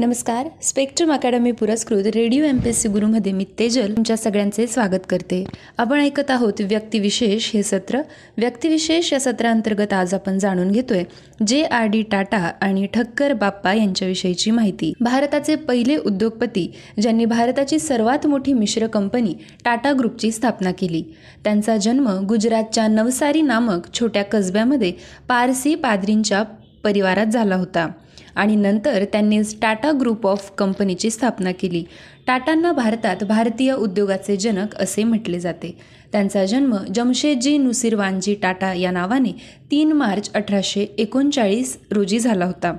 नमस्कार. Spectrum academy पुरस्कृत radio M P S C गुरुमध्ये मी तेजल तुमच्या सगळ्यांचे स्वागत करते. आपण ऐकत आहोत व्यक्तिविशेष हे सत्र. व्यक्तिविशेष या सत्रांतर्गत आज आपण जाणून घेतोय जे आर डी टाटा आणि ठक्कर बाप्पा यांच्याविषयीची माहिती. भारताचे पहिले उद्योगपती ज्यांनी भारताची सर्वात मोठी मिश्र कंपनी टाटा ग्रुपची स्थापना केली. त्यांचा जन्म गुजरातच्या नवसारी नामक छोट्या कसब्यामध्ये पारसी पादरींच्या परिवारात झाला होता. आणि नंतर त्यांनी टाटा ग्रुप ऑफ कंपनीची स्थापना केली. टाटांना भारतात भारतीय उद्योगाचे जनक असे म्हटले जाते. त्यांचा जन्म जमशेदजी नुसिरवानजी टाटा या नावाने तीन मार्च अठराशे एकोणचाळीस रोजी झाला होता.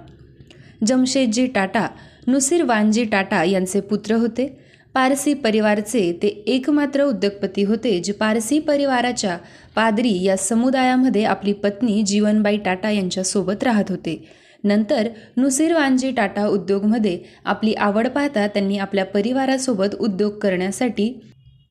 जमशेदजी टाटा नुसिरवानजी टाटा यांचे पुत्र होते. पारसी परिवारचे ते एकमात्र उद्योगपती होते जे पारसी परिवाराच्या पादरी या समुदायामध्ये आपली पत्नी जीवनबाई टाटा यांच्यासोबत राहत होते. नंतर नुसिरवानजी टाटा उद्योगमध्ये आपली आवड पाहता त्यांनी आपल्या परिवारासोबत उद्योग करण्यासाठी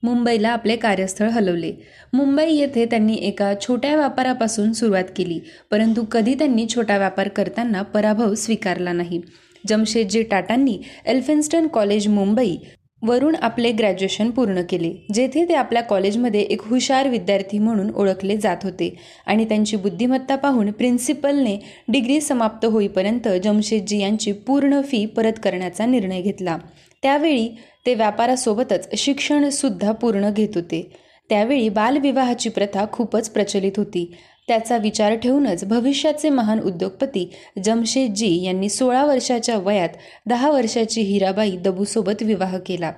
मुंबईला आपले कार्यस्थळ हलवले. मुंबई येथे त्यांनी एका छोट्या व्यापारापासून सुरुवात केली परंतु कधी त्यांनी छोटा व्यापार करताना पराभव स्वीकारला नाही. जमशेदजी टाटांनी एल्फिन्स्टन कॉलेज मुंबई वरून आपले ग्रॅज्युएशन पूर्ण केले जेथे ते आपल्या कॉलेजमध्ये एक हुशार विद्यार्थी म्हणून ओळखले जात होते आणि त्यांची बुद्धिमत्ता पाहून प्रिन्सिपलने डिग्री समाप्त होईपर्यंत जमशेदजी यांची पूर्ण फी परत करण्याचा निर्णय घेतला. त्यावेळी ते व्यापारासोबतच शिक्षणसुद्धा पूर्ण घेत होते. त्यावेळी बालविवाहाची प्रथा खूपच प्रचलित होती. त्याचा विचार ठेवूनच भविष्याचे महान उद्योगपती जमशेदजी यांनी सोळा वर्षाच्या वयात दहा वर्षाची हिराबाई दबूसोबत विवाह केला.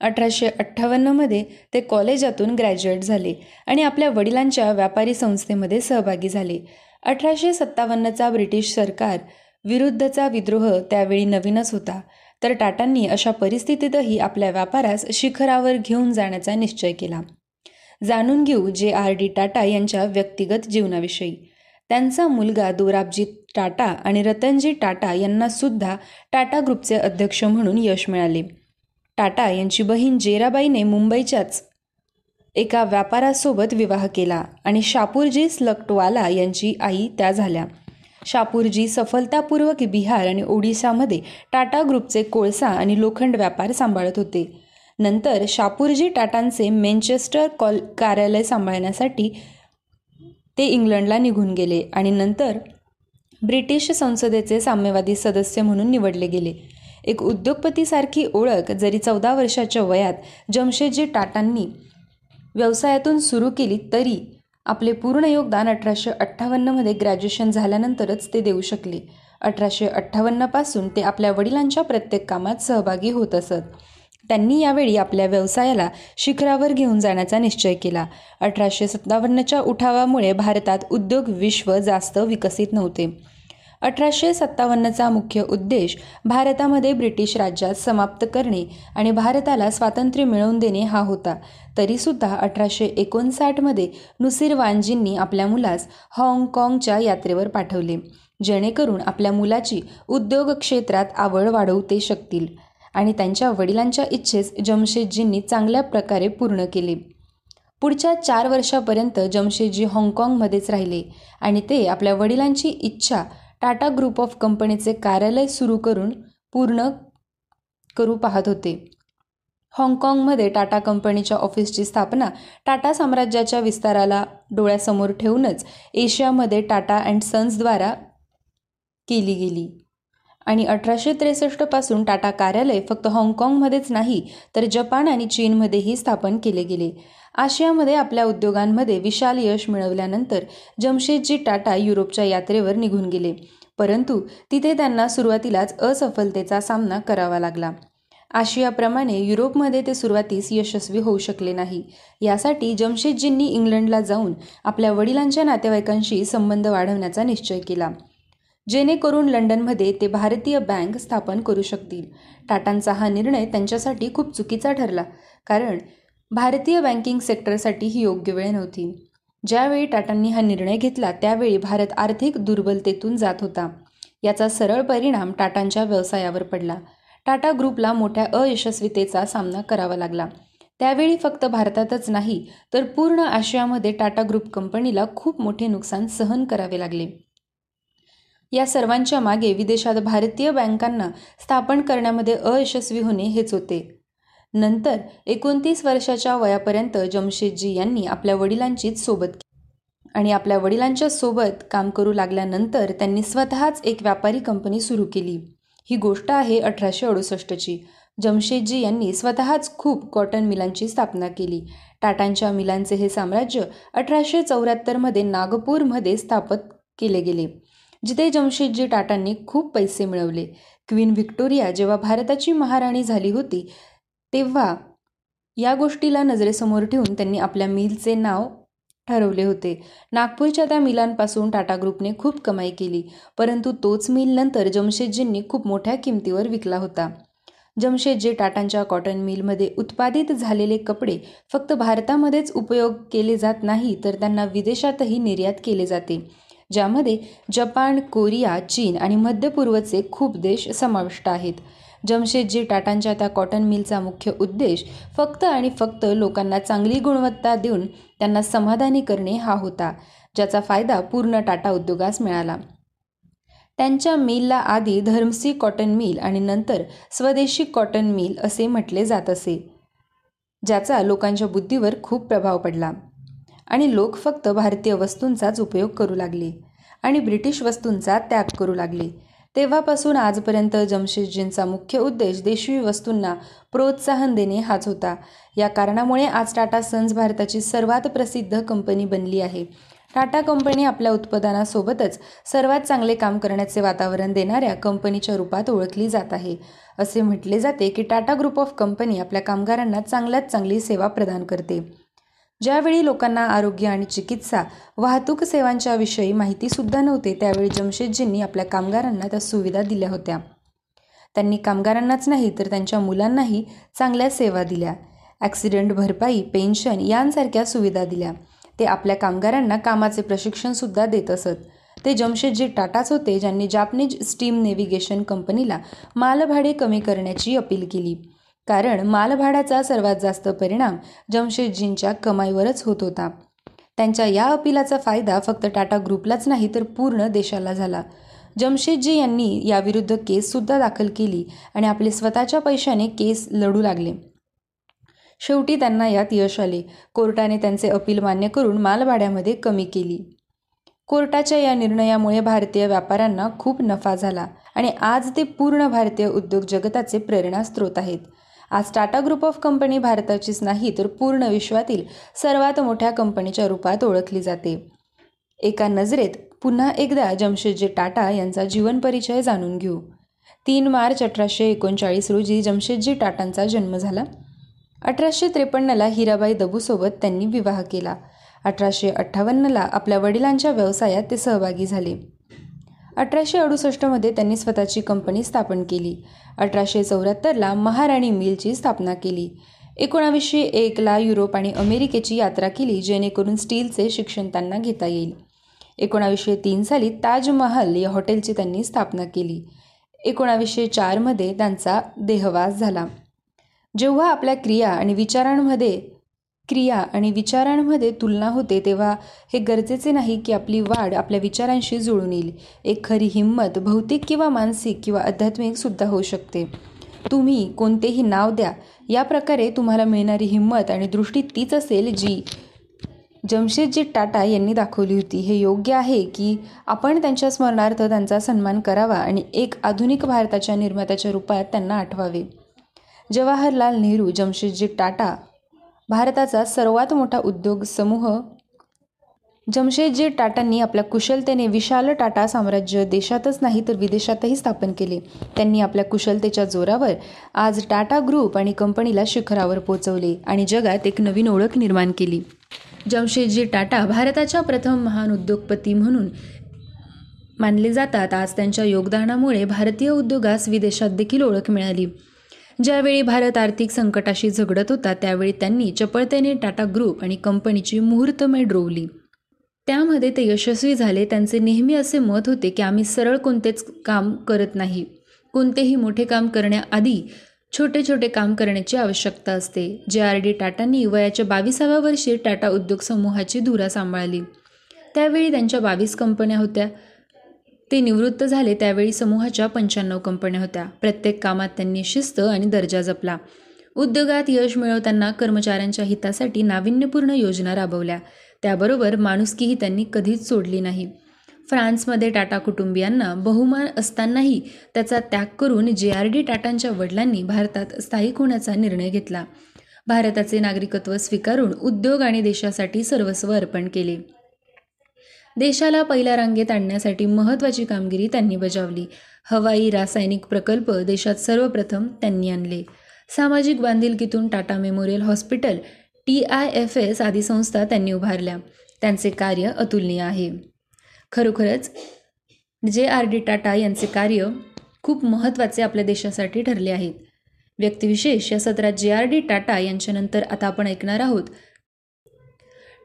अठराशे अठ्ठावन्नमध्ये ते कॉलेजातून ग्रॅज्युएट झाले आणि आपल्या वडिलांच्या व्यापारी संस्थेमध्ये सहभागी झाले. अठराशे सत्तावन्नचा ब्रिटिश सरकार विरुद्धचा विद्रोह त्यावेळी नवीनच होता. तर टाटांनी अशा परिस्थितीतही आपल्या व्यापारास शिखरावर घेऊन जाण्याचा निश्चय केला. जाणून घेऊ जे आर डी टाटा यांच्या व्यक्तिगत जीवनाविषयी. त्यांचा मुलगा दोराबजी टाटा आणि रतनजी टाटा यांना सुद्धा टाटा ग्रुपचे अध्यक्ष म्हणून यश मिळाले. टाटा यांची बहीण जेराबाईने मुंबईच्याच एका व्यापारासोबत विवाह केला आणि शापूरजी स्लकटवाला यांची आई त्या झाल्या. शापूरजी सफलतापूर्वक बिहार आणि ओडिशामध्ये टाटा ग्रुपचे कोळसा आणि लोखंड व्यापार सांभाळत होते. नंतर शापूरजी टाटांचे मँचेस्टर कॉल कार्यालय सांभाळण्यासाठी ते इंग्लंडला निघून गेले आणि नंतर ब्रिटिश संसदेचे साम्यवादी सदस्य म्हणून निवडले गेले. एक उद्योगपतीसारखी ओळख जरी चौदा वर्षाच्या वयात जमशेदजी टाटांनी व्यवसायातून सुरू केली तरी आपले पूर्ण योगदान अठराशे अठ्ठावन्नमध्ये ग्रॅज्युएशन झाल्यानंतरच ते देऊ शकले. अठराशे अठ्ठावन्नपासून ते आपल्या वडिलांच्या प्रत्येक कामात सहभागी होत असत. त्यांनी यावेळी आपल्या व्यवसायाला शिखरावर घेऊन जाण्याचा निश्चय केला. अठराशे सत्तावन्नच्या उठावामुळे भारतात उद्योग विश्व जास्त विकसित नव्हते. अठराशे सत्तावन्नचा मुख्य उद्देश भारतामध्ये ब्रिटिश राज्यात समाप्त करणे आणि भारताला स्वातंत्र्य मिळवून देणे हा होता. तरीसुद्धा अठराशे एकोणसाठमध्ये नुसीर वानजींनी आपल्या मुलास हाँगकाँगच्या यात्रेवर पाठवले जेणेकरून आपल्या मुलाची उद्योग क्षेत्रात आवड वाढवते शकतील. आणि त्यांच्या वडिलांच्या इच्छेस जमशेदजींनी चांगल्या प्रकारे पूर्ण केले. पुढच्या चार वर्षापर्यंत जमशेदजी हाँगकाँगमध्येच राहिले आणि ते आपल्या वडिलांची इच्छा टाटा ग्रुप ऑफ कंपनीचे कार्यालय सुरू करून पूर्ण करू पाहत होते. हाँगकाँगमध्ये टाटा कंपनीच्या ऑफिसची स्थापना टाटा साम्राज्याच्या विस्ताराला डोळ्यासमोर ठेवूनच एशियामध्ये टाटा अँड सन्सद्वारा केली गेली. आणि अठराशे त्रेसष्टपासून टाटा कार्यालय फक्त हाँगकाँगमध्येच नाही तर जपान आणि चीनमध्येही स्थापन केले गेले. आशियामध्ये आपल्या उद्योगांमध्ये विशाल यश मिळवल्यानंतर जमशेदजी टाटा युरोपच्या यात्रेवर निघून गेले. परंतु तिथे त्यांना सुरुवातीलाच असफलतेचा सामना करावा लागला. आशियाप्रमाणे युरोपमध्ये ते सुरुवातीस यशस्वी होऊ शकले नाही. यासाठी जमशेदजींनी इंग्लंडला जाऊन आपल्या वडिलांच्या नातेवाईकांशी संबंध वाढवण्याचा निश्चय केला. जेणेकरून लंडनमध्ये ते भारतीय बँक स्थापन करू शकतील. टाटांचा हा निर्णय त्यांच्यासाठी खूप चुकीचा ठरला कारण भारतीय बँकिंग सेक्टरसाठी ही योग्य वेळ नव्हती. ज्यावेळी टाटांनी हा निर्णय घेतला त्यावेळी भारत आर्थिक दुर्बलतेतून जात होता. याचा सरळ परिणाम टाटांच्या व्यवसायावर पडला. टाटा ग्रुपला मोठ्या अयशस्वीतेचा सामना करावा लागला. त्यावेळी फक्त भारतातच नाही तर पूर्ण आशियामध्ये टाटा ग्रुप कंपनीला खूप मोठे नुकसान सहन करावे लागले. या सर्वांच्या मागे विदेशात भारतीय बँकांना स्थापन करण्यामध्ये अयशस्वी होणे हेच होते. नंतर एकोणतीस वर्षाच्या वयापर्यंत जमशेदजी यांनी आपल्या वडिलांचीच सोबत आणि आपल्या वडिलांच्या सोबत काम करू लागल्यानंतर त्यांनी स्वतःच एक व्यापारी कंपनी सुरू केली. ही गोष्ट आहे अठराशे अडुसष्टची जमशेदजी यांनी स्वतःच खूप कॉटन मिलांची स्थापना केली. टाटांच्या मिलांचे हे साम्राज्य अठराशे चौऱ्याहत्तरमध्ये नागपूरमध्ये स्थापित केले गेले. जिथे जमशेदजी टाटांनी खूप पैसे मिळवले. क्वीन व्हिक्टोरिया जेव्हा भारताची महाराणी झाली होती तेव्हा या गोष्टीला नजरेसमोर ठेवून त्यांनी आपल्या मिलचे नाव ठरवले होते. नागपूरच्या त्या मिलांपासून टाटा ग्रुपने खूप कमाई केली परंतु तोच मिल नंतर जमशेदजींनी खूप मोठ्या किमतीवर विकला होता. जमशेदजी टाटांच्या कॉटन मिलमध्ये उत्पादित झालेले कपडे फक्त भारतामध्येच उपयोग केले जात नाही तर त्यांना विदेशातही निर्यात केले जाते. ज्यामध्ये जपान कोरिया चीन आणि मध्य पूर्वचे खूप देश समाविष्ट आहेत. जमशेदजी टाटांच्या त्या कॉटन मिलचा मुख्य उद्देश फक्त आणि फक्त लोकांना चांगली गुणवत्ता देऊन त्यांना समाधानी करणे हा होता ज्याचा फायदा पूर्ण टाटा उद्योगास मिळाला. त्यांच्या मिलला आधी धर्मसी कॉटन मिल आणि नंतर स्वदेशी कॉटन मिल असे म्हटले जात असे ज्याचा लोकांच्या बुद्धीवर खूप प्रभाव पडला. आणि लोक फक्त भारतीय वस्तूंचाच उपयोग करू लागले आणि ब्रिटिश वस्तूंचा त्याग करू लागले. तेव्हापासून आजपर्यंत जमशेदजींचा मुख्य उद्देश देशी वस्तूंना प्रोत्साहन देणे हाच होता. या कारणामुळे आज टाटा सन्स भारताची सर्वात प्रसिद्ध कंपनी बनली आहे. टाटा कंपनी आपल्या उत्पादनासोबतच सर्वात चांगले काम करण्याचे वातावरण देणाऱ्या कंपनीच्या रूपात ओळखली जात आहे. असे म्हटले जाते की टाटा ग्रुप ऑफ कंपनी आपल्या कामगारांना चांगल्यात चांगली सेवा प्रदान करते. ज्यावेळी लोकांना आरोग्य आणि चिकित्सा वाहतूक सेवांच्या विषयी माहितीसुद्धा नव्हते त्यावेळी जमशेदजींनी आपल्या कामगारांना त्या सुविधा दिल्या होत्या. त्यांनी कामगारांनाच नाही तर त्यांच्या मुलांनाही चांगल्या सेवा दिल्या. ॲक्सिडेंट भरपाई पेन्शन यांसारख्या सुविधा दिल्या. ते आपल्या कामगारांना कामाचे प्रशिक्षणसुद्धा देत असत. ते जमशेदजी टाटाच होते ज्यांनी जापनीज स्टीम नेव्हिगेशन कंपनीला मालभाडे कमी करण्याची अपील केली. कारण मालभाड्याचा सर्वात जास्त परिणाम जमशेदजींच्या कमाईवरच होत होता. त्यांच्या या अपिलाचा फायदा फक्त टाटा ग्रुपलाच नाही तर पूर्ण देशाला झाला. जमशेदजी यांनी याविरुद्ध केससुद्धा दाखल केली आणि आपले स्वतःच्या पैशाने केस लढू लागले. शेवटी त्यांना यात यश आले. कोर्टाने त्यांचे अपील मान्य करून मालभाड्यामध्ये कमी केली. कोर्टाच्या या निर्णयामुळे भारतीय व्यापाऱ्यांना खूप नफा झाला आणि आज ते पूर्ण भारतीय उद्योग जगताचे प्रेरणास्त्रोत आहेत. आज टाटा ग्रुप ऑफ कंपनी भारताचीच नाही तर पूर्ण विश्वातील सर्वात मोठ्या कंपनीच्या रूपात ओळखली जाते. एका नजरेत पुन्हा एकदा जमशेदजी टाटा यांचा जीवन परिचय जाणून घेऊ. तीन मार्च अठराशे एकोणचाळीस रोजी जमशेदजी टाटांचा जन्म झाला. अठराशे त्रेपन्नला हिराबाई दबूसोबत त्यांनी विवाह केला. अठराशे अठ्ठावन्नला आपल्या वडिलांच्या व्यवसायात ते सहभागी झाले. अठराशे अडुसष्टमध्ये त्यांनी स्वतःची कंपनी स्थापन केली. अठराशे चौऱ्याहत्तरला महाराणी मिलची स्थापना केली. एकोणावीसशे एकला युरोप आणि अमेरिकेची यात्रा केली जेणेकरून स्टीलचे शिक्षण त्यांना घेता येईल. एकोणावीसशे तीन साली ताजमहल या हॉटेलची त्यांनी स्थापना केली. एकोणावीसशे चारमध्ये त्यांचा देहवास झाला. जेव्हा आपल्या क्रिया आणि विचारांमध्ये क्रिया आणि विचारांमध्ये तुलना होते तेव्हा हे गरजेचे नाही की आपली वाढ आपल्या विचारांशी जुळून येईल. एक खरी हिंमत भौतिक किंवा मानसिक किंवा आध्यात्मिकसुद्धा होऊ शकते. तुम्ही कोणतेही नाव द्या. या प्रकारे तुम्हाला मिळणारी हिंमत आणि दृष्टी तीच असेल जी जमशेदजी टाटा यांनी दाखवली होती. हे योग्य आहे की आपण त्यांच्या स्मरणार्थ त्यांचा सन्मान करावा आणि एक आधुनिक भारताच्या निर्मात्याच्या रूपात त्यांना आठवावे. जवाहरलाल नेहरू जमशेदजी टाटा भारताचा सर्वात मोठा उद्योग समूह जमशेदजी टाटांनी आपल्या कुशलतेने विशाल टाटा साम्राज्य देशातच नाही तर विदेशातही स्थापन केले. त्यांनी आपल्या कुशलतेच्या जोरावर आज टाटा ग्रुप आणि कंपनीला शिखरावर पोचवले आणि जगात एक नवीन ओळख निर्माण केली. जमशेदजी टाटा भारताच्या प्रथम महान उद्योगपती म्हणून मानले जातात. आज त्यांच्या योगदानामुळे भारतीय उद्योगास विदेशात देखील ओळख मिळाली. ज्यावेळी भारत आर्थिक संकटाशी झगडत होता त्यावेळी त्यांनी चपळतेने टाटा ग्रुप आणि कंपनीची मुहूर्तमेढ रोवली. त्यामध्ये ते यशस्वी झाले. त्यांचे नेहमी असे मत होते की आम्ही सरळ कोणतेच काम करत नाही. कोणतेही मोठे काम करण्याआधी छोटे छोटे काम करण्याची आवश्यकता असते. जे आर डी टाटांनी वयाच्या बावीसाव्या वर्षी टाटा उद्योग समूहाची धुरा सांभाळली. त्यावेळी त्यांच्या बावीस कंपन्या होत्या. ते निवृत्त झाले त्यावेळी समूहाच्या पंच्याण्णव कंपन्या होत्या. प्रत्येक कामात त्यांनी शिस्त आणि दर्जा जपला. उद्योगात यश मिळवताना कर्मचाऱ्यांच्या हितासाठी नाविन्यपूर्ण योजना राबवल्या. त्याबरोबर माणुसकीही त्यांनी कधीच सोडली नाही. फ्रान्समध्ये टाटा कुटुंबियांना बहुमान असतानाही त्याचा त्याग करून जे आर डी टाटांच्या वडिलांनी भारतात स्थायिक होण्याचा निर्णय घेतला. भारताचे नागरिकत्व स्वीकारून उद्योग आणि देशासाठी सर्वस्व अर्पण केले. देशाला पहिल्या रांगेत आणण्यासाठी महत्त्वाची कामगिरी त्यांनी बजावली. हवाई रासायनिक प्रकल्प देशात सर्वप्रथम त्यांनी आणले. सामाजिक बांधिलकीतून Tata Memorial Hospital T I F S आदी संस्था त्यांनी उभारल्या. त्यांचे कार्य अतुलनीय आहे. खरोखरच जे आर डी टाटा यांचे कार्य खूप महत्त्वाचे आपल्या देशासाठी ठरले आहेत. व्यक्तिविशेष या सत्रात जे आर डी टाटा यांच्यानंतर आता आपण ऐकणार आहोत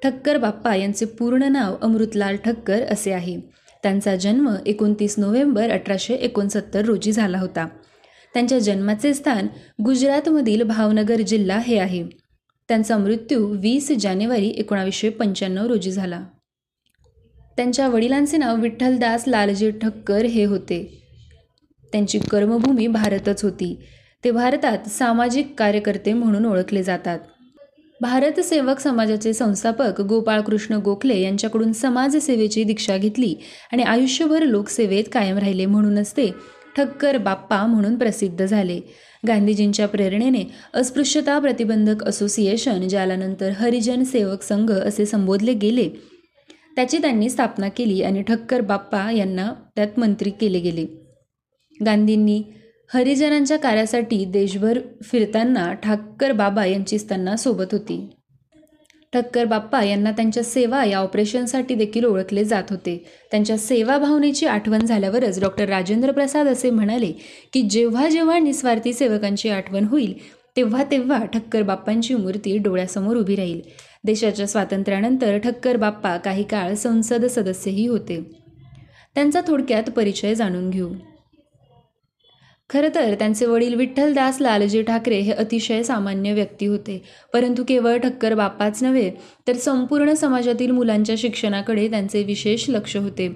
ठक्कर बाप्पा यांचे पूर्ण नाव अमृतलाल ठक्कर असे आहे. त्यांचा जन्म एकोणतीस नोव्हेंबर अठराशे एकोणसत्तर रोजी झाला होता. त्यांच्या जन्माचे स्थान गुजरातमधील भावनगर जिल्हा हे आहे. त्यांचा मृत्यू वीस जानेवारी एकोणावीसशे पंच्याण्णव रोजी झाला. त्यांच्या वडिलांचे नाव विठ्ठलदास लालजी ठक्कर हे होते. त्यांची कर्मभूमी भारतच होती. ते भारतात सामाजिक कार्यकर्ते म्हणून ओळखले जातात. भारत सेवक समाजाचे संस्थापक गोपाळकृष्ण गोखले यांच्याकडून समाजसेवेची दीक्षा घेतली आणि आयुष्यभर लोकसेवेत कायम राहिले म्हणूनच ते ठक्कर बाप्पा म्हणून प्रसिद्ध झाले. गांधीजींच्या प्रेरणेने अस्पृश्यता प्रतिबंधक असोसिएशन ज्याला नंतर हरिजन सेवक संघ असे संबोधले गेले त्याची त्यांनी स्थापना केली आणि ठक्कर बाप्पा यांना त्यात मंत्री केले गेले. गांधींनी हरिजनांच्या कार्यासाठी देशभर फिरताना ठाकर बाबा यांचीच त्यांना सोबत होती. ठक्कर बाप्पा यांना त्यांच्या सेवा या ऑपरेशनसाठी देखील ओळखले जात होते. त्यांच्या सेवा भावनेची आठवण झाल्यावरच डॉक्टर राजेंद्र प्रसाद असे म्हणाले की जेव्हा जेव्हा निस्वार्थी सेवकांची आठवण होईल तेव्हा तेव्हा ठक्कर बाप्पांची मूर्ती डोळ्यासमोर उभी राहील. देशाच्या स्वातंत्र्यानंतर ठक्कर बाप्पा काही काळ संसद सदस्यही होते. त्यांचा थोडक्यात परिचय जाणून घेऊ. खरं तर त्यांचे वडील विठ्ठलदास लालजी ठाकरे हे अतिशय सामान्य व्यक्ती होते. परंतु केवळ ठक्कर बाप्पाच नव्हे तर संपूर्ण समाजातील मुलांच्या शिक्षणाकडे त्यांचे विशेष लक्ष होते.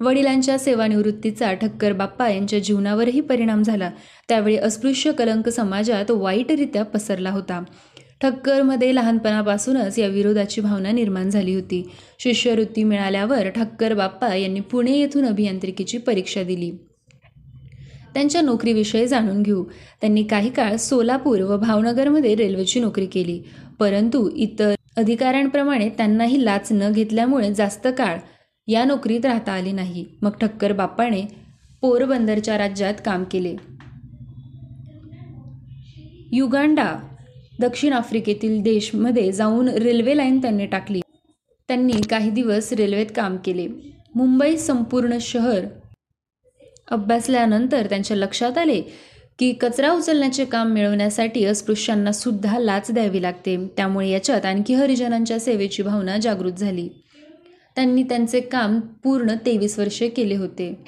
वडिलांच्या सेवानिवृत्तीचा ठक्कर बाप्पा यांच्या जीवनावरही परिणाम झाला. त्यावेळी अस्पृश्य कलंक समाजात वाईटरित्या पसरला होता. ठक्करमध्ये लहानपणापासूनच या विरोधाची भावना निर्माण झाली होती. शिष्यवृत्ती मिळाल्यावर ठक्कर बाप्पा यांनी पुणे येथून अभियांत्रिकीची परीक्षा दिली. त्यांच्या नोकरीविषयी जाणून घेऊ. त्यांनी काही काळ सोलापूर व भावनगरमध्ये रेल्वेची नोकरी केली. परंतु इतर अधिकाऱ्यांप्रमाणे त्यांनाही लाच न घेतल्यामुळे जास्त काळ या नोकरीत राहता आली नाही. मग ठक्कर बाप्पाने पोरबंदरच्या राज्यात काम केले. युगांडा दक्षिण आफ्रिकेतील देशमध्ये जाऊन रेल्वे लाईन त्यांनी टाकली. त्यांनी काही दिवस रेल्वेत काम केले. मुंबई संपूर्ण शहर अभ्यासल्यानंतर त्यांच्या लक्षात आले की कचरा उचलण्याचे काम मिळवण्यासाठी अस्पृश्यांना सुद्धा लाच द्यावी लागते. त्यामुळे याच्यात आणखी हरिजनांच्या सेवेची भावना जागृत झाली. त्यांनी त्यांचे काम पूर्ण तेवीस वर्षे केले होते.